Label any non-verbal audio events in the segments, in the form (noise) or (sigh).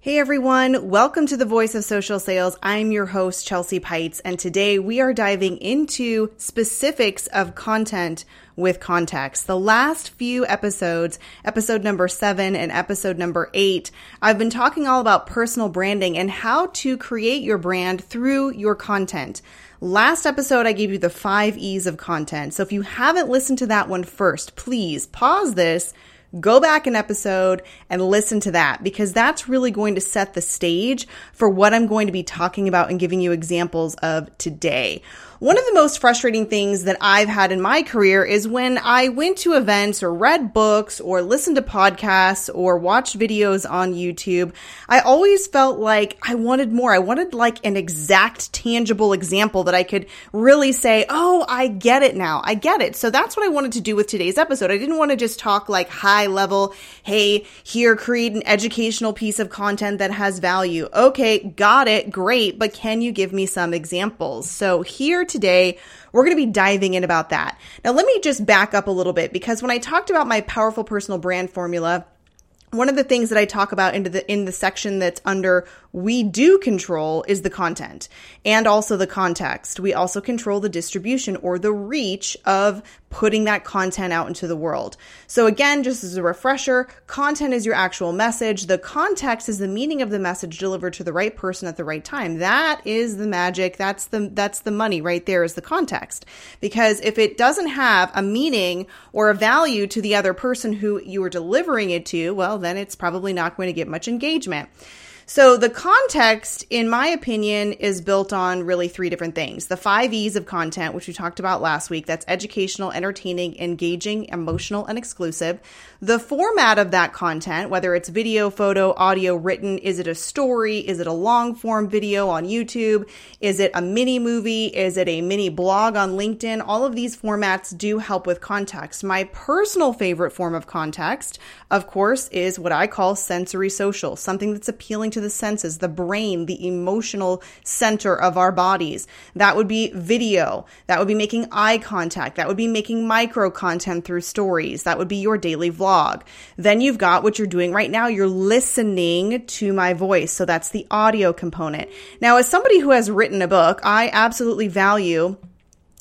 Hey everyone, welcome to the Voice of Social Sales. I'm your host, Chelsea Peitz, and today we are diving into specifics of content with context. The last few episodes, episode number seven and episode number eight, I've been talking all about personal branding and how to create your brand through your content. Last episode, I gave you the five E's of content. So if you haven't listened to that one first, please pause this go back an episode and listen to that because that's really going to set the stage for what I'm going to be talking about and giving you examples of today. One of the most frustrating things that I've had in my career is when I went to events or read books or listened to podcasts or watched videos on YouTube. I always felt like I wanted more. I wanted like an exact, tangible example that I could really say, Oh, I get it now. I get it. So that's what I wanted to do with today's episode. I didn't want to just talk like high level. Hey, here, create an educational piece of content that has value. Okay, got it. Great. But can you give me some examples? So here today, we're going to be diving in about that. Now, let me just back up a little bit because when I talked about my powerful personal brand formula, one of the things that I talk about into the in the section that's under we do control is the content and also the context. We also control the distribution or the reach of putting that content out into the world. So again, just as a refresher, content is your actual message. The context is the meaning of the message delivered to the right person at the right time. That is the magic. That's the that's the money right there is the context. Because if it doesn't have a meaning or a value to the other person who you are delivering it to, well, then it's probably not going to get much engagement. So the context, in my opinion, is built on really three different things. The five E's of content, which we talked about last week. That's educational, entertaining, engaging, emotional, and exclusive. The format of that content, whether it's video, photo, audio, written, is it a story? Is it a long form video on YouTube? Is it a mini movie? Is it a mini blog on LinkedIn? All of these formats do help with context. My personal favorite form of context, of course, is what I call sensory social, something that's appealing to to the senses, the brain, the emotional center of our bodies. That would be video. That would be making eye contact. That would be making micro content through stories. That would be your daily vlog. Then you've got what you're doing right now. You're listening to my voice. So that's the audio component. Now, as somebody who has written a book, I absolutely value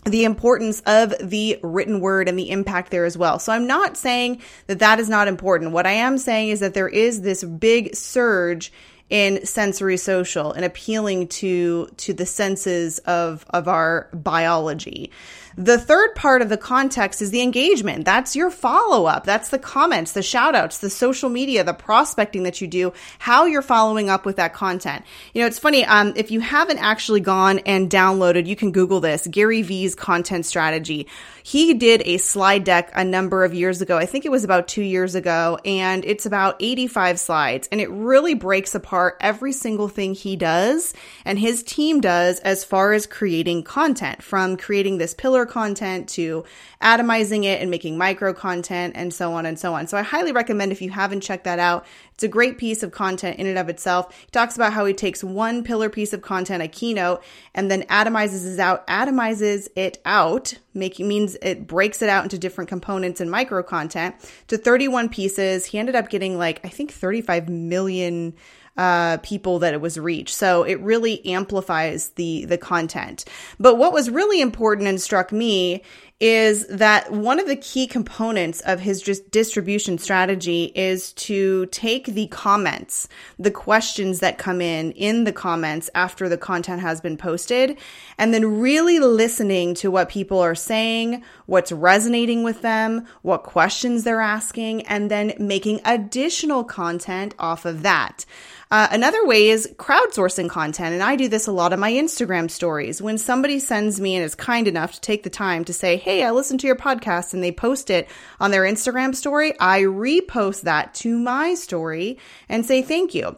the importance of the written word and the impact there as well. So I'm not saying that that is not important. What I am saying is that there is this big surge in sensory social and appealing to to the senses of of our biology. The third part of the context is the engagement. That's your follow up. That's the comments, the shout outs, the social media, the prospecting that you do, how you're following up with that content. You know, it's funny. Um, if you haven't actually gone and downloaded, you can Google this Gary Vee's content strategy. He did a slide deck a number of years ago. I think it was about two years ago, and it's about 85 slides, and it really breaks apart every single thing he does and his team does as far as creating content from creating this pillar content to atomizing it and making micro content and so on and so on. So I highly recommend if you haven't checked that out. It's a great piece of content in and of itself. He talks about how he takes one pillar piece of content, a keynote, and then atomizes it out, atomizes it out, making means it breaks it out into different components and micro content to 31 pieces. He ended up getting like, I think 35 million uh, people that it was reached. So it really amplifies the the content. But what was really important and struck me is that one of the key components of his just distribution strategy is to take the comments, the questions that come in in the comments after the content has been posted, and then really listening to what people are saying, what's resonating with them, what questions they're asking, and then making additional content off of that. Uh, another way is crowdsourcing content. And I do this a lot on my Instagram stories. When somebody sends me and is kind enough to take the time to say, Hey, I listened to your podcast and they post it on their Instagram story, I repost that to my story and say thank you.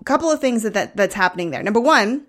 A couple of things that, that that's happening there. Number one,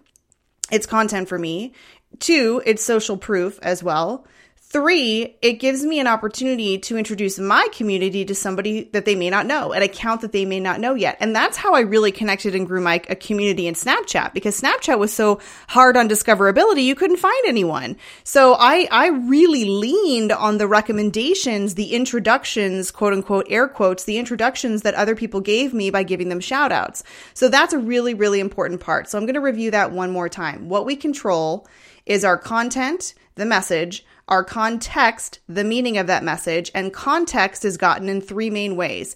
it's content for me. Two, it's social proof as well. Three, it gives me an opportunity to introduce my community to somebody that they may not know, an account that they may not know yet. And that's how I really connected and grew my community in Snapchat because Snapchat was so hard on discoverability, you couldn't find anyone. So I, I really leaned on the recommendations, the introductions, quote unquote, air quotes, the introductions that other people gave me by giving them shout outs. So that's a really, really important part. So I'm going to review that one more time. What we control is our content, the message, our context, the meaning of that message, and context is gotten in three main ways.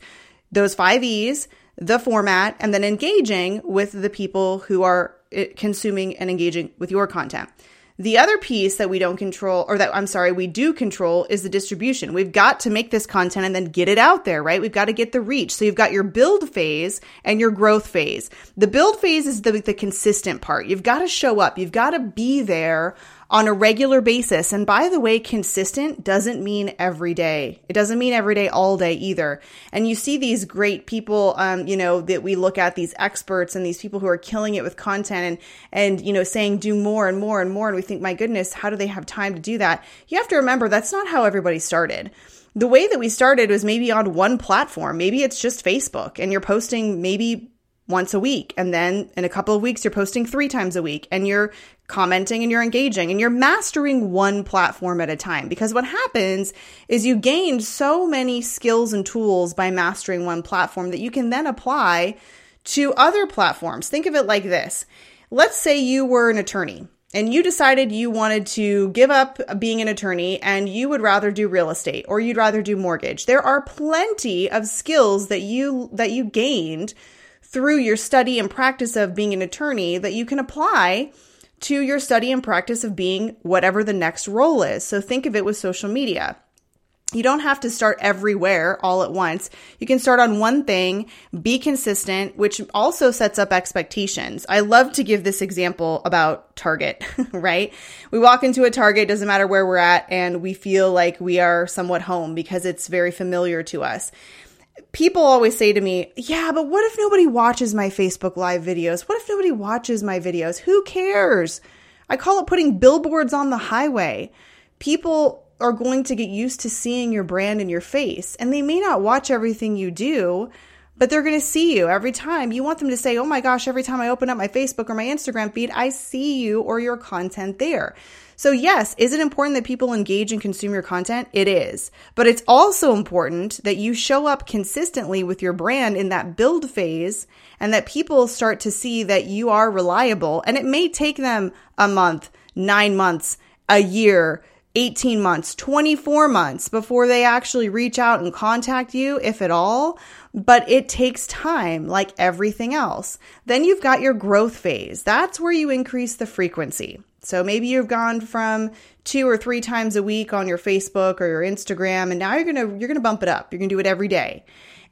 Those five E's, the format, and then engaging with the people who are eh, consuming and engaging with your content. The other piece that we don't control, or that I'm sorry, we do control is the distribution. We've got to make this content and then get it out there, right? We've got to get the reach. So you've got your build phase and your growth phase. The build phase is the, the consistent part. You've got to show up. You've got to be there on a regular basis. And by the way, consistent doesn't mean every day. It doesn't mean every day, all day either. And you see these great people, um, you know, that we look at these experts and these people who are killing it with content and, and, you know, saying do more and more and more. And we think, my goodness, how do they have time to do that? You have to remember that's not how everybody started the way that we started was maybe on one platform. Maybe it's just Facebook and you're posting maybe once a week. And then in a couple of weeks, you're posting three times a week and you're commenting and you're engaging and you're mastering one platform at a time. Because what happens is you gain so many skills and tools by mastering one platform that you can then apply to other platforms. Think of it like this. Let's say you were an attorney and you decided you wanted to give up being an attorney and you would rather do real estate or you'd rather do mortgage. There are plenty of skills that you that you gained through your study and practice of being an attorney that you can apply to your study and practice of being whatever the next role is. So think of it with social media. You don't have to start everywhere all at once. You can start on one thing, be consistent, which also sets up expectations. I love to give this example about Target, (laughs) right? We walk into a Target, doesn't matter where we're at, and we feel like we are somewhat home because it's very familiar to us people always say to me, Yeah, but what if nobody watches my Facebook Live videos? What if nobody watches my videos? Who cares? I call it putting billboards on the highway. People are going to get used to seeing your brand and your face, and they may not watch everything you do, but they're going to see you every time. You want them to say, Oh my gosh, every time I open up my Facebook or my Instagram feed, I see you or your content there. So, yes, is it important that people engage and consume your content? It is. But it's also important that you show up consistently with your brand in that build phase and that people start to see that you are reliable. And it may take them a month, nine months, a year, 18 months, 24 months before they actually reach out and contact you, if at all. But it takes time, like everything else. Then you've got your growth phase. That's where you increase the frequency. So maybe you've gone from two or three times a week on your Facebook or your Instagram, and now you're gonna you're gonna bump it up. You're gonna do it every day,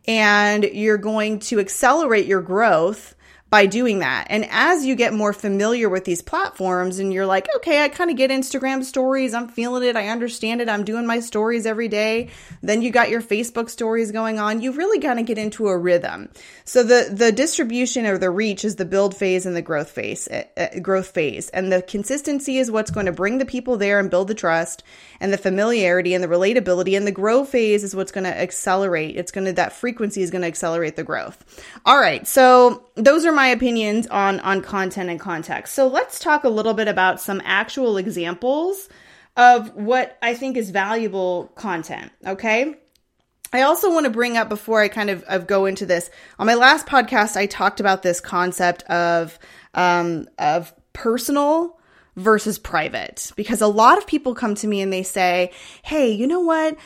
and you're going to accelerate your growth by doing that. And as you get more familiar with these platforms and you're like, okay, I kind of get Instagram stories. I'm feeling it. I understand it. I'm doing my stories every day. Then you got your Facebook stories going on. You really got to get into a rhythm. So the, the distribution or the reach is the build phase and the growth phase, uh, growth phase. And the consistency is what's going to bring the people there and build the trust and the familiarity and the relatability. And the grow phase is what's going to accelerate. It's going to, that frequency is going to accelerate the growth. All right. So those are my opinions on on content and context. So let's talk a little bit about some actual examples of what I think is valuable content, okay? I also want to bring up before I kind of, of go into this. On my last podcast, I talked about this concept of um, of personal versus private because a lot of people come to me and they say, "Hey, you know what?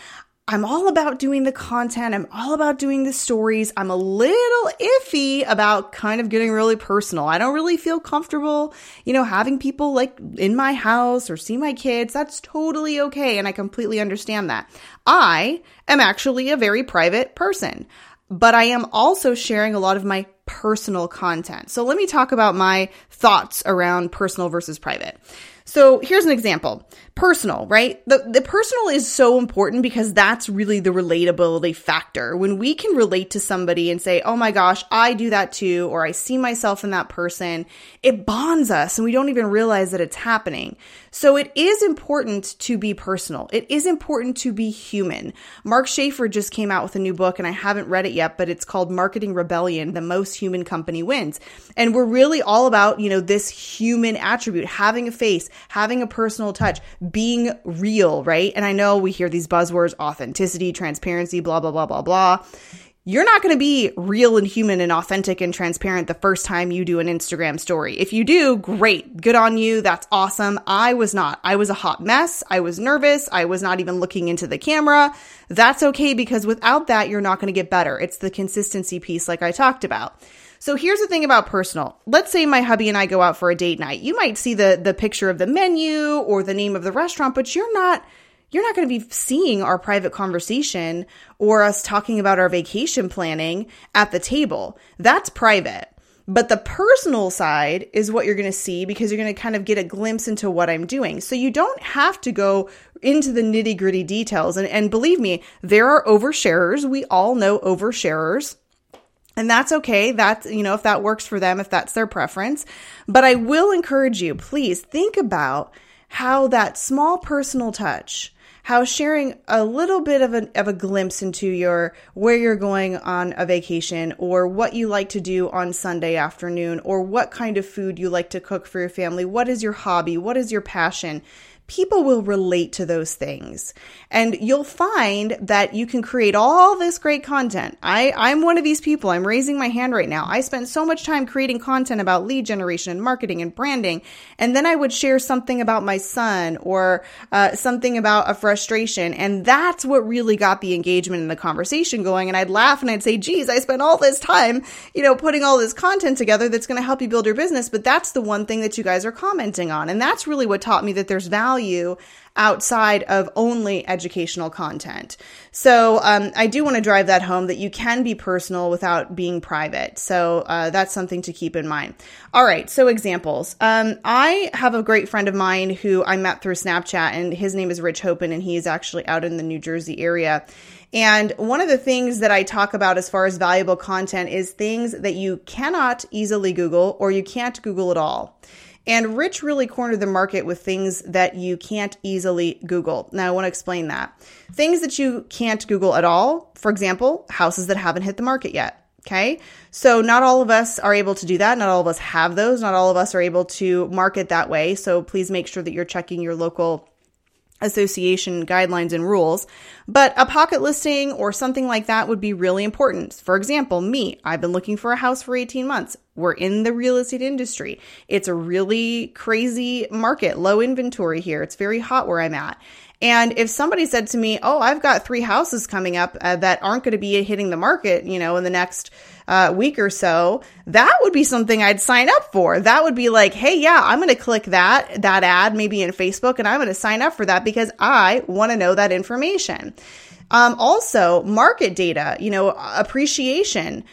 I'm all about doing the content. I'm all about doing the stories. I'm a little iffy about kind of getting really personal. I don't really feel comfortable, you know, having people like in my house or see my kids. That's totally okay. And I completely understand that. I am actually a very private person, but I am also sharing a lot of my personal content. So let me talk about my thoughts around personal versus private. So here's an example. Personal, right? The, the personal is so important because that's really the relatability factor. When we can relate to somebody and say, oh my gosh, I do that too, or I see myself in that person, it bonds us and we don't even realize that it's happening. So it is important to be personal. It is important to be human. Mark Schaefer just came out with a new book and I haven't read it yet, but it's called Marketing Rebellion, The Most Human Company Wins. And we're really all about, you know, this human attribute, having a face, having a personal touch, being real, right? And I know we hear these buzzwords, authenticity, transparency, blah, blah, blah, blah, blah you're not going to be real and human and authentic and transparent the first time you do an Instagram story. If you do, great. Good on you. That's awesome. I was not. I was a hot mess. I was nervous. I was not even looking into the camera. That's okay because without that, you're not going to get better. It's the consistency piece like I talked about. So here's the thing about personal. Let's say my hubby and I go out for a date night. You might see the the picture of the menu or the name of the restaurant, but you're not you're not going to be seeing our private conversation or us talking about our vacation planning at the table. That's private. But the personal side is what you're going to see because you're going to kind of get a glimpse into what I'm doing. So you don't have to go into the nitty gritty details. And, and believe me, there are oversharers. We all know oversharers. And that's okay. That's, you know, if that works for them, if that's their preference. But I will encourage you, please think about how that small personal touch how sharing a little bit of a, of a glimpse into your where you're going on a vacation or what you like to do on Sunday afternoon or what kind of food you like to cook for your family, what is your hobby, what is your passion, people will relate to those things. And you'll find that you can create all this great content. I, I'm one of these people. I'm raising my hand right now. I spent so much time creating content about lead generation and marketing and branding. And then I would share something about my son or uh, something about a frustration. And that's what really got the engagement and the conversation going. And I'd laugh and I'd say, geez, I spent all this time, you know, putting all this content together that's going to help you build your business. But that's the one thing that you guys are commenting on. And that's really what taught me that there's value value outside of only educational content. So um, I do want to drive that home that you can be personal without being private. So uh, that's something to keep in mind. All right, so examples. Um, I have a great friend of mine who I met through Snapchat, and his name is Rich Hopen, and he's actually out in the New Jersey area. And one of the things that I talk about as far as valuable content is things that you cannot easily Google or you can't Google at all. And Rich really cornered the market with things that you can't easily Google. Now, I want to explain that. Things that you can't Google at all, for example, houses that haven't hit the market yet. Okay. So not all of us are able to do that. Not all of us have those. Not all of us are able to market that way. So please make sure that you're checking your local association guidelines and rules, but a pocket listing or something like that would be really important. For example, me, I've been looking for a house for 18 months. We're in the real estate industry. It's a really crazy market, low inventory here. It's very hot where I'm at. And if somebody said to me, "Oh, I've got three houses coming up uh, that aren't going to be hitting the market, you know, in the next uh, week or so," that would be something I'd sign up for. That would be like, "Hey, yeah, I'm going to click that that ad maybe in Facebook, and I'm going to sign up for that because I want to know that information." Um, also, market data, you know, appreciation.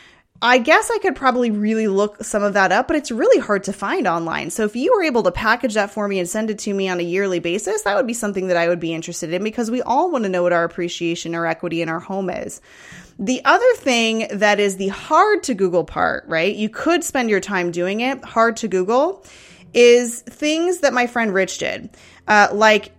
I guess I could probably really look some of that up, but it's really hard to find online. So if you were able to package that for me and send it to me on a yearly basis, that would be something that I would be interested in because we all want to know what our appreciation or equity in our home is. The other thing that is the hard to Google part, right? You could spend your time doing it, hard to Google, is things that my friend Rich did. Uh, like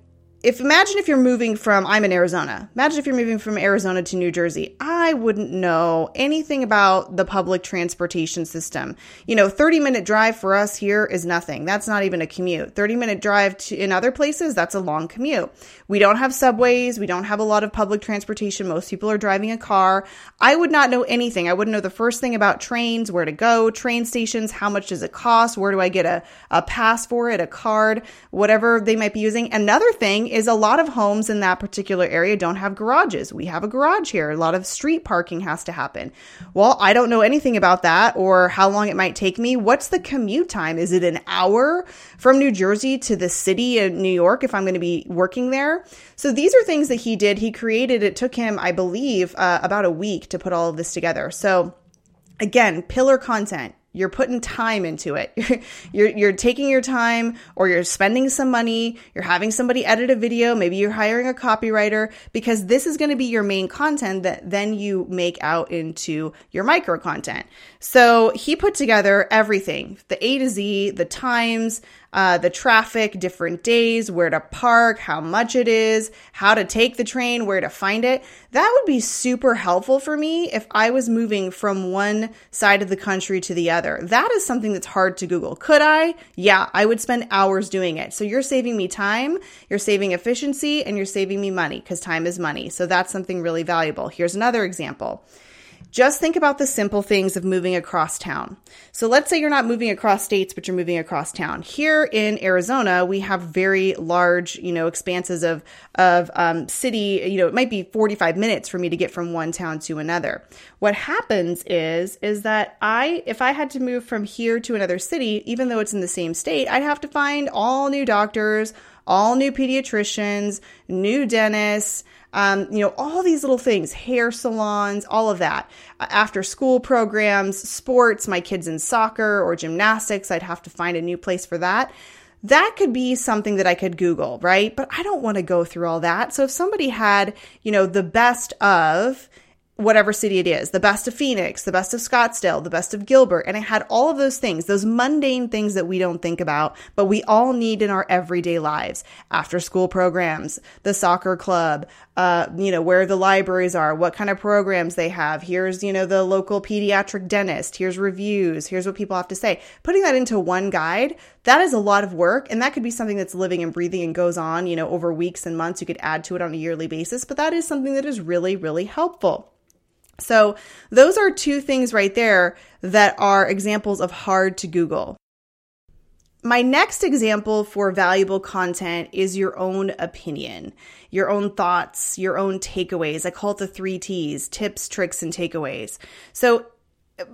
if imagine if you're moving from I'm in Arizona. Imagine if you're moving from Arizona to New Jersey. I wouldn't know anything about the public transportation system. You know, 30 minute drive for us here is nothing. That's not even a commute. 30 minute drive to, in other places, that's a long commute. We don't have subways. We don't have a lot of public transportation. Most people are driving a car. I would not know anything. I wouldn't know the first thing about trains, where to go, train stations, how much does it cost, where do I get a, a pass for it, a card, whatever they might be using. Another thing is a lot of homes in that particular area don't have garages. We have a garage here. A lot of street parking has to happen. Well, I don't know anything about that or how long it might take me. What's the commute time? Is it an hour from New Jersey to the city of New York if I'm going to be working there? So these are things that he did. He created, it took him, I believe, uh, about a week to put all of this together. So again, pillar content You're putting time into it. (laughs) You're, you're taking your time or you're spending some money. You're having somebody edit a video. Maybe you're hiring a copywriter because this is going to be your main content that then you make out into your micro content. So he put together everything, the A to Z, the times, uh, the traffic, different days, where to park, how much it is, how to take the train, where to find it. That would be super helpful for me if I was moving from one side of the country to the other. That is something that's hard to Google. Could I? Yeah, I would spend hours doing it. So you're saving me time, you're saving efficiency, and you're saving me money because time is money. So that's something really valuable. Here's another example. Just think about the simple things of moving across town. So let's say you're not moving across states, but you're moving across town. Here in Arizona, we have very large, you know, expanses of of um, city. You know, it might be 45 minutes for me to get from one town to another. What happens is is that I, if I had to move from here to another city, even though it's in the same state, I'd have to find all new doctors, all new pediatricians, new dentists um, you know, all these little things, hair salons, all of that. After school programs, sports, my kids in soccer or gymnastics, I'd have to find a new place for that. That could be something that I could Google, right? But I don't want to go through all that. So if somebody had, you know, the best of, whatever city it is, the best of Phoenix, the best of Scottsdale, the best of Gilbert. And it had all of those things, those mundane things that we don't think about, but we all need in our everyday lives. After school programs, the soccer club, uh, you know, where the libraries are, what kind of programs they have. Here's, you know, the local pediatric dentist. Here's reviews. Here's what people have to say. Putting that into one guide, that is a lot of work. And that could be something that's living and breathing and goes on, you know, over weeks and months. You could add to it on a yearly basis, but that is something that is really, really helpful. So those are two things right there that are examples of hard to Google. My next example for valuable content is your own opinion, your own thoughts, your own takeaways. I call it the three T's tips, tricks, and takeaways. So,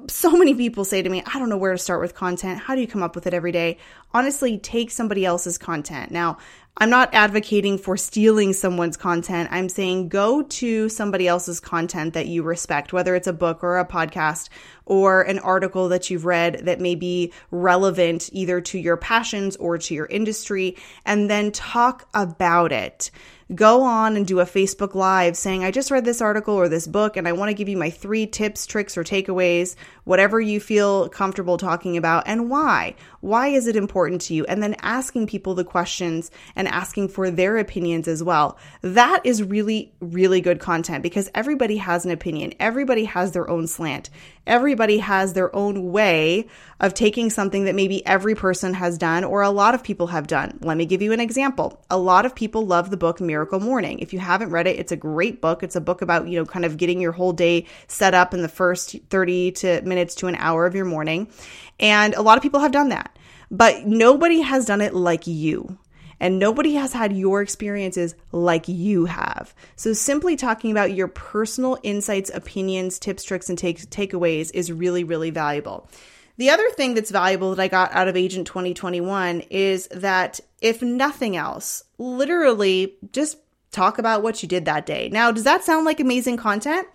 so many people say to me, I don't know where to start with content. How do you come up with it every day? Honestly, take somebody else's content. Now, I'm not advocating for stealing someone's content. I'm saying go to somebody else's content that you respect, whether it's a book or a podcast or an article that you've read that may be relevant either to your passions or to your industry, and then talk about it go on and do a Facebook Live saying, I just read this article or this book and I want to give you my three tips, tricks, or takeaways, whatever you feel comfortable talking about, and why. Why is it important to you? And then asking people the questions and asking for their opinions as well. That is really, really good content because everybody has an opinion. Everybody has their own slant. Everybody has their own way of taking something that maybe every person has done or a lot of people have done. Let me give you an example. A lot of people love the book Miracle Morning. If you haven't read it, it's a great book. It's a book about, you know, kind of getting your whole day set up in the first 30 to minutes to an hour of your morning. And a lot of people have done that, but nobody has done it like you and nobody has had your experiences like you have. So simply talking about your personal insights, opinions, tips, tricks, and take- takeaways is really, really valuable. The other thing that's valuable that I got out of Agent 2021 is that if nothing else, literally just talk about what you did that day. Now, does that sound like amazing content?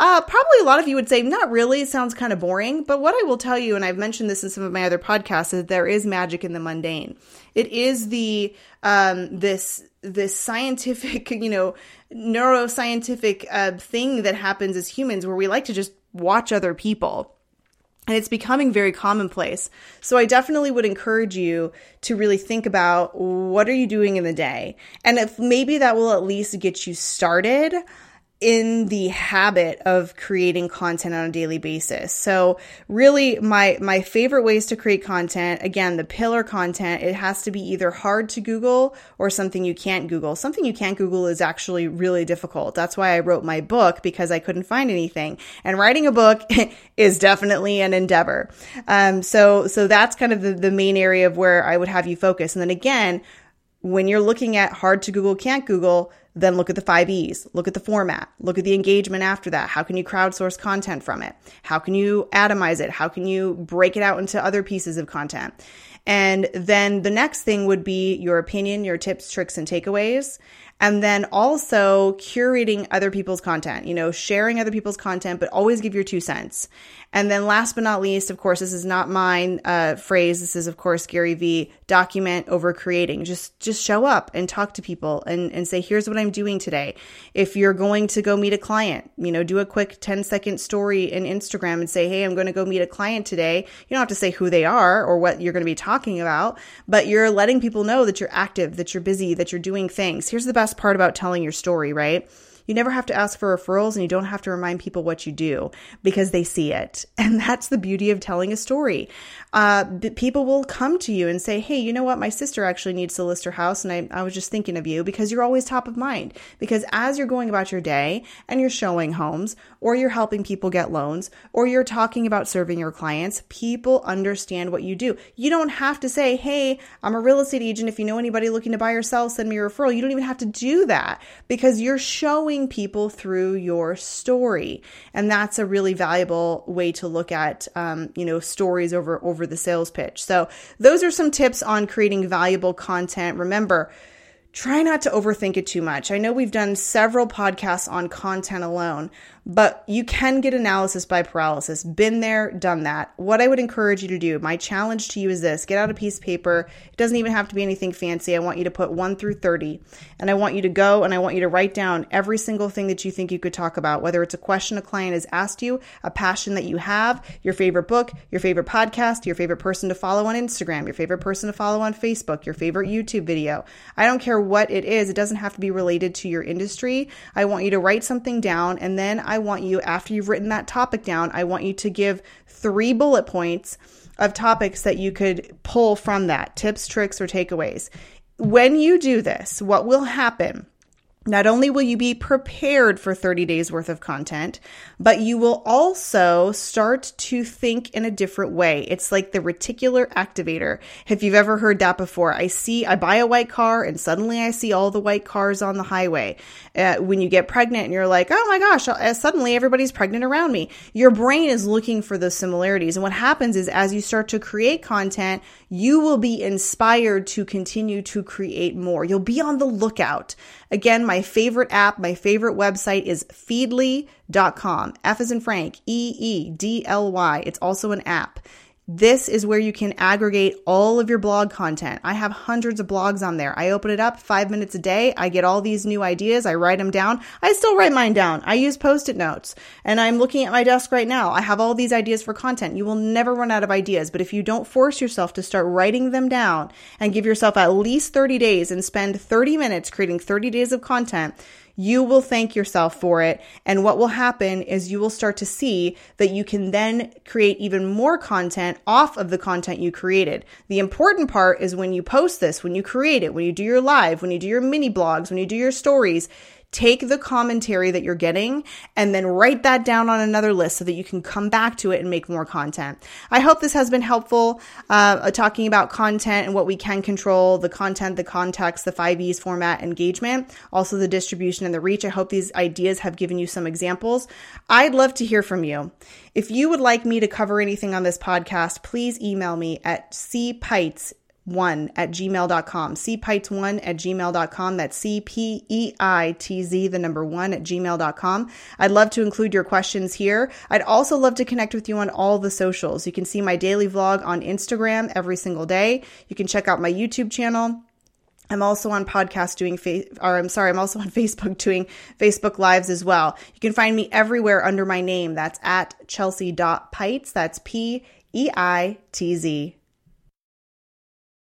Uh, probably a lot of you would say, not really. It sounds kind of boring. But what I will tell you, and I've mentioned this in some of my other podcasts, is there is magic in the mundane. It is the, um, this, this scientific, (laughs) you know, neuroscientific, uh, thing that happens as humans where we like to just watch other people. And it's becoming very commonplace. So I definitely would encourage you to really think about what are you doing in the day? And if maybe that will at least get you started in the habit of creating content on a daily basis. So really my my favorite ways to create content, again, the pillar content, it has to be either hard to Google or something you can't Google. Something you can't Google is actually really difficult. That's why I wrote my book because I couldn't find anything. And writing a book (laughs) is definitely an endeavor. Um, so so that's kind of the, the main area of where I would have you focus. And then again, when you're looking at hard to Google, can't Google, then look at the five E's, look at the format, look at the engagement after that. How can you crowdsource content from it? How can you atomize it? How can you break it out into other pieces of content? And then the next thing would be your opinion, your tips, tricks, and takeaways. And then also curating other people's content, you know, sharing other people's content, but always give your two cents. And then last but not least, of course, this is not mine uh, phrase. This is, of course, Gary Vee, document over creating. Just, just show up and talk to people and, and say, here's what I'm doing today. If you're going to go meet a client, you know, do a quick 10 second story in Instagram and say, Hey, I'm going to go meet a client today. You don't have to say who they are or what you're going to be talking about, but you're letting people know that you're active, that you're busy, that you're doing things. Here's the best part about telling your story, right? You never have to ask for referrals and you don't have to remind people what you do because they see it. (laughs) And that's the beauty of telling a story. Uh, people will come to you and say, Hey, you know what? My sister actually needs to list her house. And I, I was just thinking of you because you're always top of mind. Because as you're going about your day and you're showing homes or you're helping people get loans or you're talking about serving your clients, people understand what you do. You don't have to say, Hey, I'm a real estate agent. If you know anybody looking to buy or sell, send me a referral. You don't even have to do that because you're showing people through your story. And that's a really valuable way to look at, um, you know, stories over, over the sales pitch. So those are some tips on creating valuable content. Remember, try not to overthink it too much. I know we've done several podcasts on content alone, but you can get analysis by paralysis. Been there, done that. What I would encourage you to do, my challenge to you is this get out a piece of paper. It doesn't even have to be anything fancy. I want you to put 1 through 30, and I want you to go and I want you to write down every single thing that you think you could talk about, whether it's a question a client has asked you, a passion that you have, your favorite book, your favorite podcast, your favorite person to follow on Instagram, your favorite person to follow on Facebook, your favorite YouTube video. I don't care what it is, it doesn't have to be related to your industry. I want you to write something down, and then I want you, after you've written that topic down, I want you to give three bullet points of topics that you could pull from that tips, tricks, or takeaways. When you do this, what will happen not only will you be prepared for 30 days worth of content, but you will also start to think in a different way. It's like the reticular activator. If you've ever heard that before, I see, I buy a white car and suddenly I see all the white cars on the highway. Uh, when you get pregnant and you're like, oh my gosh, uh, suddenly everybody's pregnant around me. Your brain is looking for those similarities. And what happens is as you start to create content, you will be inspired to continue to create more. You'll be on the lookout. Again, my favorite app, my favorite website is feedly.com. F is in Frank, E E D L Y. It's also an app. This is where you can aggregate all of your blog content. I have hundreds of blogs on there. I open it up five minutes a day. I get all these new ideas. I write them down. I still write mine down. I use post it notes and I'm looking at my desk right now. I have all these ideas for content. You will never run out of ideas, but if you don't force yourself to start writing them down and give yourself at least 30 days and spend 30 minutes creating 30 days of content, you will thank yourself for it. And what will happen is you will start to see that you can then create even more content off of the content you created. The important part is when you post this, when you create it, when you do your live, when you do your mini blogs, when you do your stories, take the commentary that you're getting and then write that down on another list so that you can come back to it and make more content. I hope this has been helpful, uh, talking about content and what we can control, the content, the context, the five E's format, engagement, also the distribution and the reach. I hope these ideas have given you some examples. I'd love to hear from you. If you would like me to cover anything on this podcast, please email me at cpeitz one at gmail.com. cpeitz1 at gmail.com. That's C P E I T Z, the number one at gmail.com. I'd love to include your questions here. I'd also love to connect with you on all the socials. You can see my daily vlog on Instagram every single day. You can check out my YouTube channel. I'm also on podcast doing face, or I'm sorry, I'm also on (laughs) Facebook doing Facebook lives as well. You can find me everywhere under my name. That's at chelsea.peitz. That's P E I T Z.